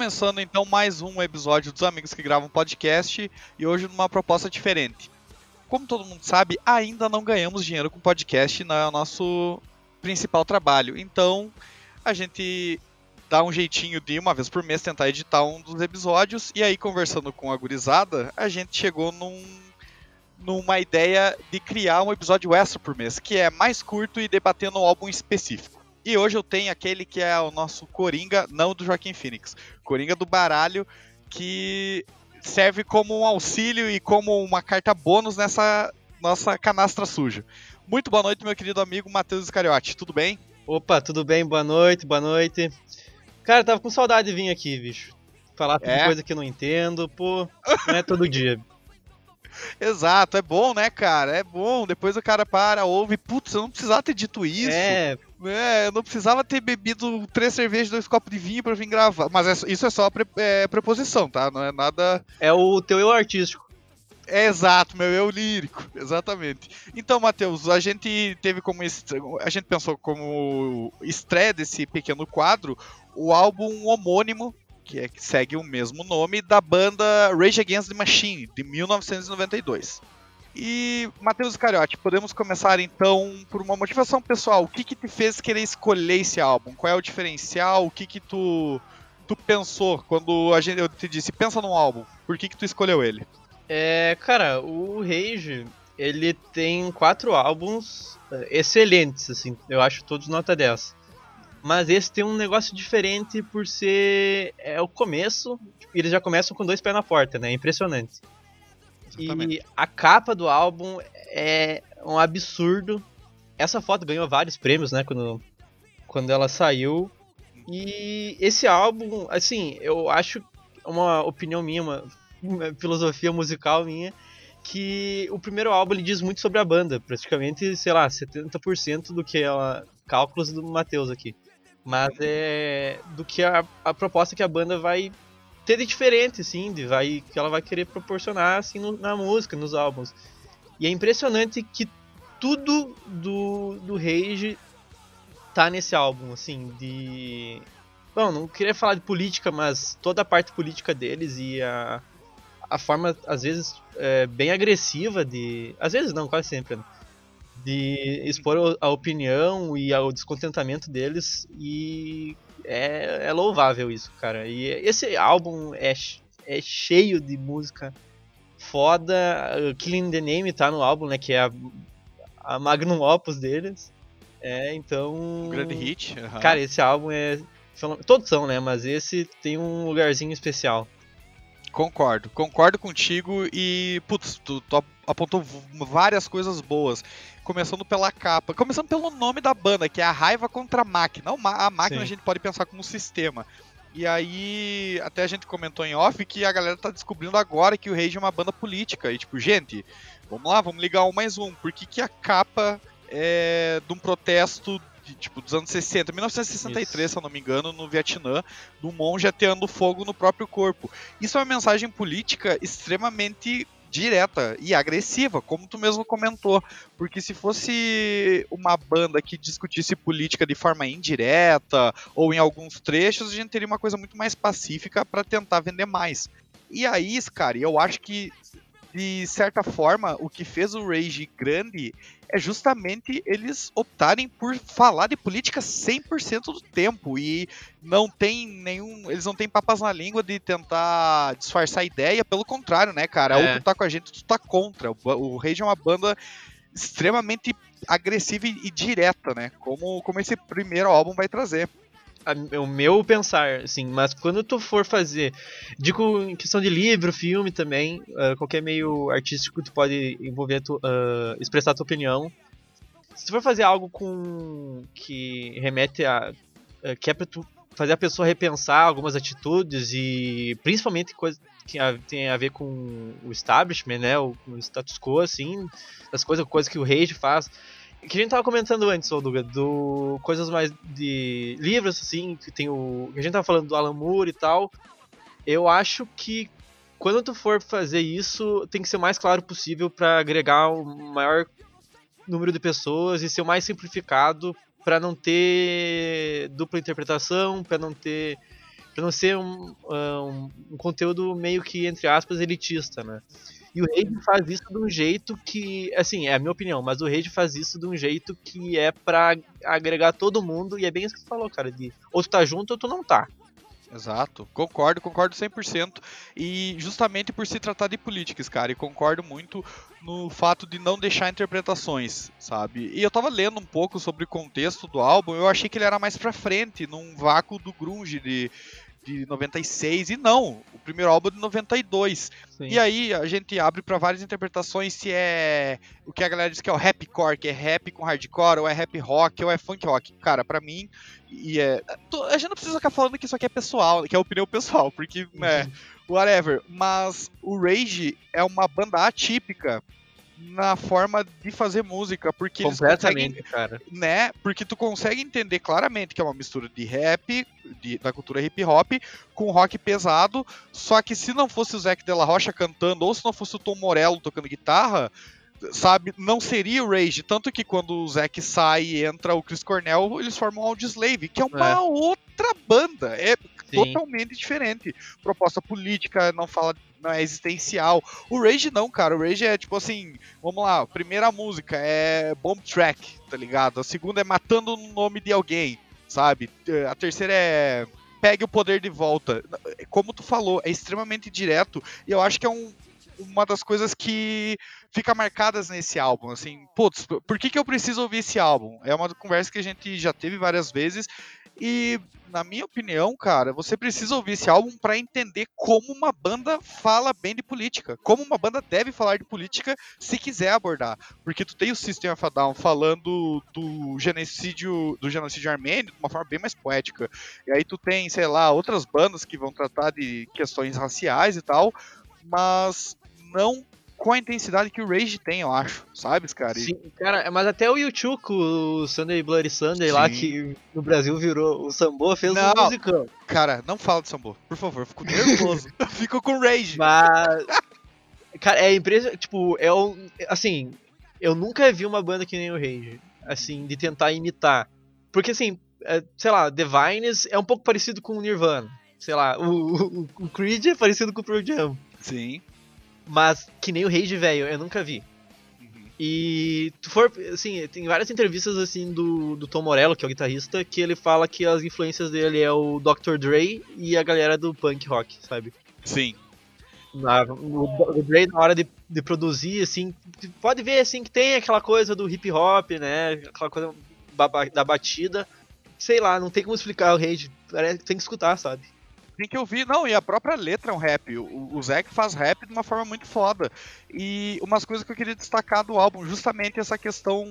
começando então mais um episódio dos Amigos que Gravam Podcast e hoje numa proposta diferente. Como todo mundo sabe, ainda não ganhamos dinheiro com podcast, não é o nosso principal trabalho. Então, a gente dá um jeitinho de uma vez por mês tentar editar um dos episódios e aí conversando com a gurizada, a gente chegou num numa ideia de criar um episódio extra por mês, que é mais curto e debatendo um álbum específico. E hoje eu tenho aquele que é o nosso Coringa, não do Joaquim Phoenix, Coringa do baralho, que serve como um auxílio e como uma carta bônus nessa nossa canastra suja. Muito boa noite, meu querido amigo Matheus Iscariote, tudo bem? Opa, tudo bem? Boa noite, boa noite. Cara, tava com saudade de vir aqui, bicho. Falar é? coisa que eu não entendo, pô, não é todo dia. Exato, é bom, né, cara? É bom. Depois o cara para, ouve, putz, eu não precisava ter dito isso. É. é eu não precisava ter bebido três cervejas, dois copos de vinho pra vir gravar. Mas é, isso é só pre, é, preposição, tá? Não é nada. É o teu eu artístico. É exato, meu eu lírico, exatamente. Então, Matheus, a gente teve como a gente pensou como estreia desse pequeno quadro o álbum homônimo que, é, segue o mesmo nome, da banda Rage Against the Machine, de 1992. E, Matheus Cariotti, podemos começar então por uma motivação pessoal. O que que te fez querer escolher esse álbum? Qual é o diferencial? O que que tu, tu pensou quando a gente, eu te disse, pensa num álbum? Por que que tu escolheu ele? É, cara, o Rage, ele tem quatro álbuns é, excelentes, assim, eu acho todos nota 10. Mas esse tem um negócio diferente por ser é o começo, tipo, eles já começam com dois pés na porta, né? Impressionante. Exatamente. E a capa do álbum é um absurdo. Essa foto ganhou vários prêmios, né, quando quando ela saiu. E esse álbum, assim, eu acho uma opinião minha, uma, uma filosofia musical minha, que o primeiro álbum ele diz muito sobre a banda, praticamente, sei lá, 70% do que ela cálculos do Matheus aqui mas é do que a, a proposta que a banda vai ter de diferente, assim, de vai, que ela vai querer proporcionar assim no, na música, nos álbuns. E é impressionante que tudo do, do Rage tá nesse álbum, assim, de. Bom, não queria falar de política, mas toda a parte política deles e a, a forma, às vezes, é, bem agressiva de. Às vezes não, quase sempre, né? De expor a opinião e o descontentamento deles e é, é louvável isso, cara. E esse álbum é, é cheio de música foda. Killing the Name tá no álbum, né? Que é a, a magnum opus deles. É, então. Um grande hit. Uhum. Cara, esse álbum é. Todos são, né? Mas esse tem um lugarzinho especial. Concordo, concordo contigo e, putz, tu, tu, apontou várias coisas boas. Começando pela capa, começando pelo nome da banda, que é a Raiva contra a Máquina. A máquina Sim. a gente pode pensar como um sistema. E aí, até a gente comentou em off que a galera tá descobrindo agora que o Rage é uma banda política. E tipo, gente, vamos lá, vamos ligar um mais um. Por que, que a capa é de um protesto de, tipo, dos anos 60, 1963, Isso. se eu não me engano, no Vietnã, do monge ateando fogo no próprio corpo? Isso é uma mensagem política extremamente direta e agressiva, como tu mesmo comentou. Porque se fosse uma banda que discutisse política de forma indireta ou em alguns trechos, a gente teria uma coisa muito mais pacífica para tentar vender mais. E aí, cara, eu acho que de certa forma, o que fez o Rage grande é justamente eles optarem por falar de política 100% do tempo e não tem nenhum, eles não têm papas na língua de tentar disfarçar a ideia, pelo contrário, né, cara? É. Ou tu tá com a gente, tu tá contra. O, Rage é uma banda extremamente agressiva e, e direta, né? Como, como esse primeiro álbum vai trazer o meu pensar, assim, mas quando tu for fazer, digo em questão de livro, filme também, uh, qualquer meio artístico tu pode envolver, tu, uh, expressar tua opinião. Se tu for fazer algo com que remete a uh, que é pra tu fazer a pessoa repensar algumas atitudes e principalmente coisas que tem a ver com o establishment, né, o, o status quo, assim, as coisas, coisas que o Rage faz que a gente tava comentando antes, Duga, do coisas mais de livros, assim, que tem o. A gente tava falando do Alan Moore e tal. Eu acho que quando tu for fazer isso, tem que ser o mais claro possível para agregar o maior número de pessoas e ser o mais simplificado para não ter dupla interpretação, para não ter Pra não ser um, um, um conteúdo meio que, entre aspas, elitista, né? E o Rage faz isso de um jeito que, assim, é a minha opinião, mas o Rage faz isso de um jeito que é pra agregar todo mundo, e é bem isso que tu falou, cara, de ou tu tá junto ou tu não tá. Exato, concordo, concordo 100%. E justamente por se tratar de políticas, cara, e concordo muito no fato de não deixar interpretações, sabe? E eu tava lendo um pouco sobre o contexto do álbum, eu achei que ele era mais pra frente, num vácuo do grunge de, de 96, e não, primeiro álbum é de 92. Sim. E aí a gente abre para várias interpretações se é o que a galera diz que é o rapcore, que é rap com hardcore, ou é rap rock, ou é funk rock. Cara, para mim, e é. A gente não precisa ficar falando que isso aqui é pessoal, que é opinião pessoal, porque, né, uhum. whatever. Mas o Rage é uma banda atípica na forma de fazer música, porque completamente, cara, né? Porque tu consegue entender claramente que é uma mistura de rap, de, da cultura hip hop, com rock pesado. Só que se não fosse o Zac de la Rocha cantando, ou se não fosse o Tom Morello tocando guitarra, sabe, não seria o Rage. Tanto que quando o Zack sai e entra o Chris Cornell, eles formam o Audioslave, que é uma é. outra banda. É Sim. totalmente diferente. Proposta política, não fala não é existencial. O Rage não, cara. O Rage é tipo assim, vamos lá, primeira música é Bomb Track, tá ligado? A segunda é Matando o nome de alguém, sabe? A terceira é Pegue o poder de volta. Como tu falou, é extremamente direto e eu acho que é um, uma das coisas que fica marcadas nesse álbum, assim, putz, por que, que eu preciso ouvir esse álbum? É uma conversa que a gente já teve várias vezes e, na minha opinião, cara, você precisa ouvir esse álbum para entender como uma banda fala bem de política. Como uma banda deve falar de política se quiser abordar. Porque tu tem o System of a Down falando do genocídio, do genocídio armênio de uma forma bem mais poética. E aí tu tem, sei lá, outras bandas que vão tratar de questões raciais e tal, mas não com a intensidade que o Rage tem, eu acho, sabe, cara? Sim, cara, mas até o com o Sunday Bloody Sunday Sim. lá, que no Brasil virou o Sambo, fez não, um musicão. Cara, não fala de Sambo, por favor, fico nervoso. fico com Rage. Mas. Cara, é empresa, tipo, é um. Assim, eu nunca vi uma banda que nem o Rage, assim, de tentar imitar. Porque, assim, é, sei lá, Divines é um pouco parecido com o Nirvana. Sei lá, o, o, o Creed é parecido com o Pearl Jam. Sim. Mas que nem o Rage velho, eu nunca vi. Uhum. E tu for, assim, tem várias entrevistas assim do, do Tom Morello, que é o guitarrista, que ele fala que as influências dele é o Dr. Dre e a galera do punk rock, sabe? Sim. Na, o, o Dre na hora de, de produzir, assim, pode ver assim que tem aquela coisa do hip hop, né? Aquela coisa da batida. Sei lá, não tem como explicar o Rage. Tem que escutar, sabe? Tem que ouvir. Não, e a própria letra é um rap. O, o Zack faz rap de uma forma muito foda. E umas coisas que eu queria destacar do álbum, justamente essa questão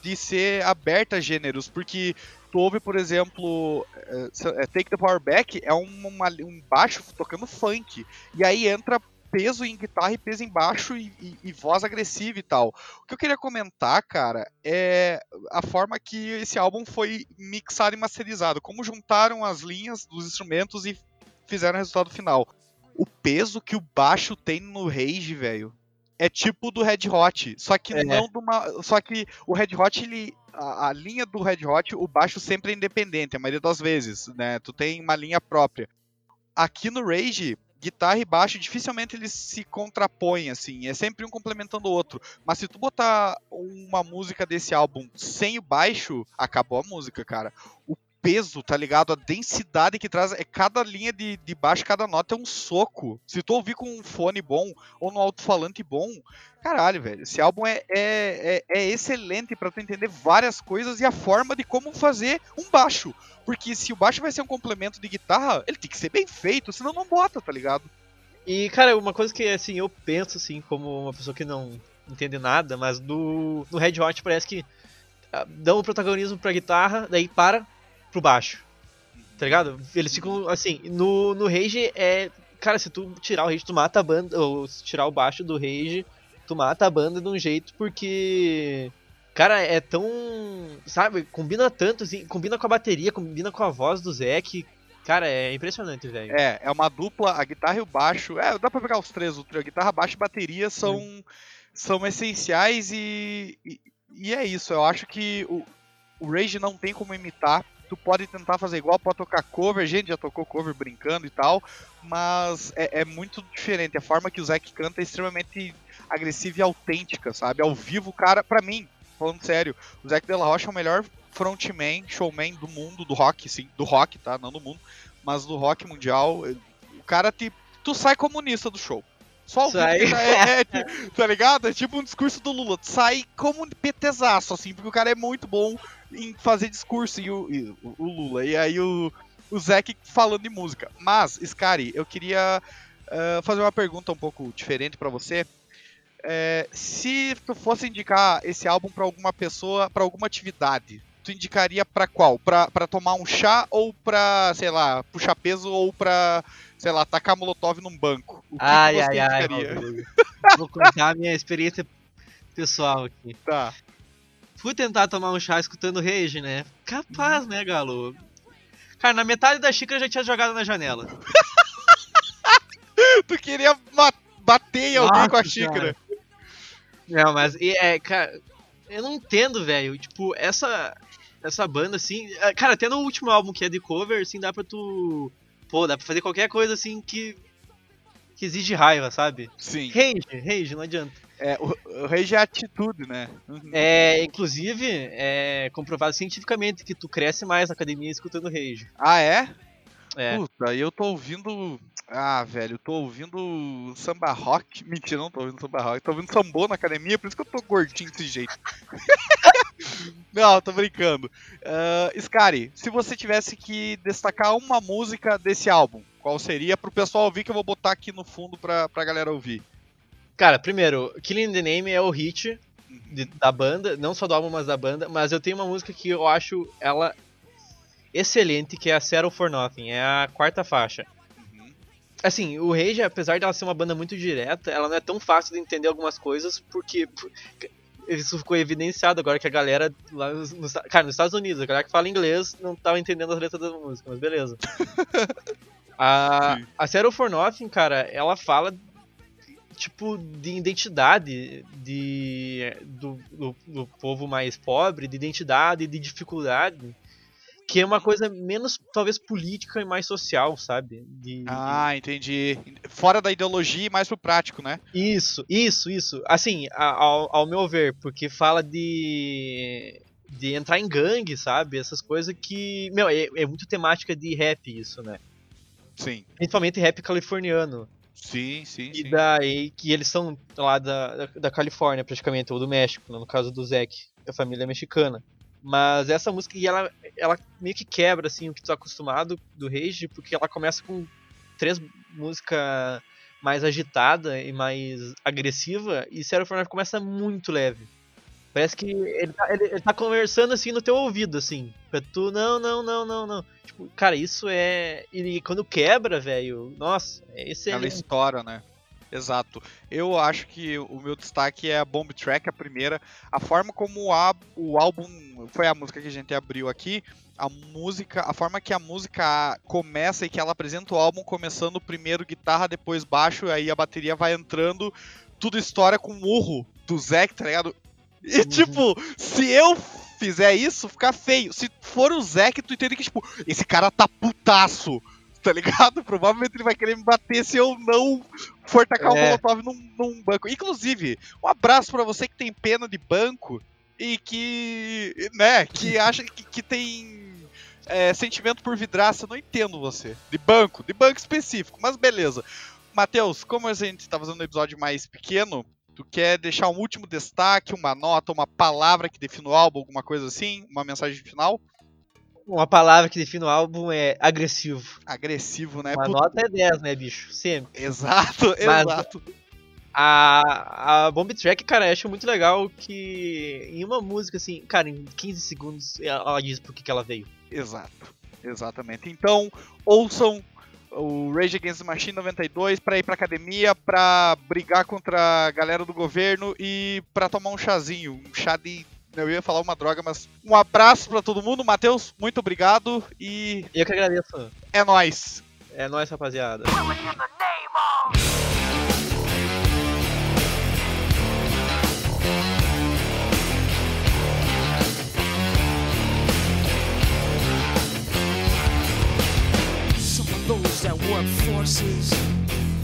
de ser aberta a gêneros, porque tu ouve, por exemplo, é, Take the Power Back, é um, uma, um baixo tocando funk, e aí entra peso em guitarra e peso em baixo e, e, e, voz agressiva e tal. O que eu queria comentar, cara, é a forma que esse álbum foi mixado e masterizado, como juntaram as linhas dos instrumentos e fizeram o resultado final. O peso que o baixo tem no Rage, velho, é tipo do Red Hot, só que é. não de uma, só que o Red Hot ele a, a, linha do Red Hot, o baixo sempre é independente, a maioria das vezes, né? Tu tem uma linha própria. Aqui no Rage, guitarra e baixo dificilmente eles se contrapõem assim, é sempre um complementando o outro. Mas se tu botar uma música desse álbum sem o baixo, acabou a música, cara. O peso, tá ligado? A densidade que traz é cada linha de, de baixo, cada nota é um soco. Se tu ouvir com um fone bom ou no alto-falante bom, caralho, velho. Esse álbum é, é, é, é excelente para tu entender várias coisas e a forma de como fazer um baixo. Porque se o baixo vai ser um complemento de guitarra, ele tem que ser bem feito, senão não bota, tá ligado? E, cara, uma coisa que, assim, eu penso, assim, como uma pessoa que não entende nada, mas no, no Red Hot parece que ah, dão o protagonismo pra guitarra, daí para, pro baixo. Tá ligado? Eles ficam assim, no, no Rage é. Cara, se tu tirar o Rage, tu mata a banda. Ou se tirar o baixo do Rage, tu mata a banda de um jeito porque. Cara, é tão. Sabe? Combina tanto, assim. Combina com a bateria, combina com a voz do Zeke. Cara, é impressionante, velho. É, é uma dupla, a guitarra e o baixo. É, dá pra pegar os três, o trio. A guitarra, baixo e bateria são, hum. são essenciais e, e, e, é isso. Eu acho que o, o Rage não tem como imitar tu pode tentar fazer igual, pode tocar cover, a gente já tocou cover brincando e tal, mas é, é muito diferente. A forma que o Zack canta é extremamente agressiva e autêntica, sabe? Ao vivo, cara, pra mim, falando sério, o Zack Della Rocha é o melhor frontman, showman do mundo, do rock, sim, do rock, tá? Não do mundo, mas do rock mundial. O cara, te, tu sai comunista do show. Só o Sai. é, é, tá ligado? É tipo um discurso do Lula. Tu sai como um PTzaço, assim, porque o cara é muito bom em fazer discurso, e o, e o Lula. E aí o, o Zack falando de música. Mas, Scary, eu queria uh, fazer uma pergunta um pouco diferente pra você. É, se tu fosse indicar esse álbum pra alguma pessoa, pra alguma atividade, tu indicaria pra qual? Pra, pra tomar um chá ou pra, sei lá, puxar peso ou pra, sei lá, tacar molotov num banco? O que Ai, que você ai, ai, indicaria? Rodrigo. Vou contar a minha experiência pessoal aqui. Tá. Fui tentar tomar um chá escutando Rage, né? Capaz, né, Galo? Cara, na metade da xícara eu já tinha jogado na janela. Tu queria bater em alguém com a Nossa, xícara. Não, mas é, cara, eu não entendo, velho. Tipo, essa essa banda assim, é, cara, até no último álbum que é de cover, assim, dá pra tu, pô, dá pra fazer qualquer coisa assim que que exige raiva, sabe? Sim. Rage, rage, não adianta. É, o, o rage é atitude, né? Uhum. É, inclusive, é comprovado cientificamente que tu cresce mais na academia escutando rage. Ah, é? É. Puta, e eu tô ouvindo. Ah, velho, eu tô ouvindo samba rock. Mentira, não tô ouvindo samba rock. Tô ouvindo sambô na academia, por isso que eu tô gordinho desse jeito. não, tô brincando. Uh, Scary, se você tivesse que destacar uma música desse álbum, qual seria? Pro pessoal ouvir que eu vou botar aqui no fundo pra, pra galera ouvir. Cara, primeiro, Killing the Name é o hit de- da banda, não só do álbum, mas da banda, mas eu tenho uma música que eu acho ela excelente, que é a Settle for Nothing, é a quarta faixa. Uhum. Assim, o Rage, apesar dela ser uma banda muito direta, ela não é tão fácil de entender algumas coisas, porque por- isso ficou evidenciado agora que a galera lá nos, cara, nos Estados Unidos, a galera que fala inglês não tava entendendo as letras da música, mas beleza. a, Sim. a Settle for Nothing, cara, ela fala tipo de identidade de do, do, do povo mais pobre, de identidade, de dificuldade, que é uma coisa menos talvez política e mais social, sabe? De, Ah, entendi. Fora da ideologia e mais pro prático, né? Isso, isso, isso. Assim, ao, ao meu ver, porque fala de de entrar em gangue, sabe? Essas coisas que, meu, é, é muito temática de rap isso, né? Sim. Principalmente rap californiano. Sim, sim, E sim. daí que eles são lá da, da, Califórnia, praticamente, ou do México, no caso do Zack, a família é mexicana. Mas essa música, e ela, ela meio que quebra, assim, o que tu tá acostumado do Rage, porque ela começa com três músicas mais agitada e mais agressiva, e Knife começa muito leve. Parece que ele tá, ele, ele tá conversando, assim, no teu ouvido, assim, pra tu, não, não, não, não, não. Tipo, cara, isso é... E quando quebra, velho, nossa, é excelente. Ela estoura, né? Exato. Eu acho que o meu destaque é a Bomb Track, a primeira. A forma como o, á- o álbum. Foi a música que a gente abriu aqui. A música. A forma que a música começa e que ela apresenta o álbum, começando primeiro guitarra, depois baixo, aí a bateria vai entrando. Tudo estoura com o urro do Zack, tá ligado? E Uhum. tipo, se eu fizer isso, fica feio. Se for o Zack, tu entende que, tipo, esse cara tá putaço. Tá ligado? Provavelmente ele vai querer me bater se eu não for tacar o É. molotov num, num banco. Inclusive, um abraço pra você que tem pena de banco e que, né, que acha que, que tem é, sentimento por vidraça. Eu não entendo você. De banco, de banco específico, mas beleza. Matheus, como a gente tá fazendo um episódio mais pequeno, tu quer deixar um último destaque, uma nota, uma palavra que define o álbum, alguma coisa assim? Uma mensagem final? Uma palavra que define o álbum é agressivo. Agressivo, né? Uma Puta, nota é 10, né, bicho? Sempre. Exato, Mas- exato. A, a Bomb Track, cara, eu acho muito legal que em uma música, assim, cara, em 15 segundos ela diz por que que ela veio. Exato, exatamente. Então, ouçam o Rage Against the Machine 92 pra ir pra academia, pra brigar contra a galera do governo e pra tomar um chazinho, um chá de. Eu ia falar uma droga, mas um abraço pra todo mundo. Matheus, muito obrigado e Eu que agradeço. é nóis. É nóis, rapaziada. that warp forces.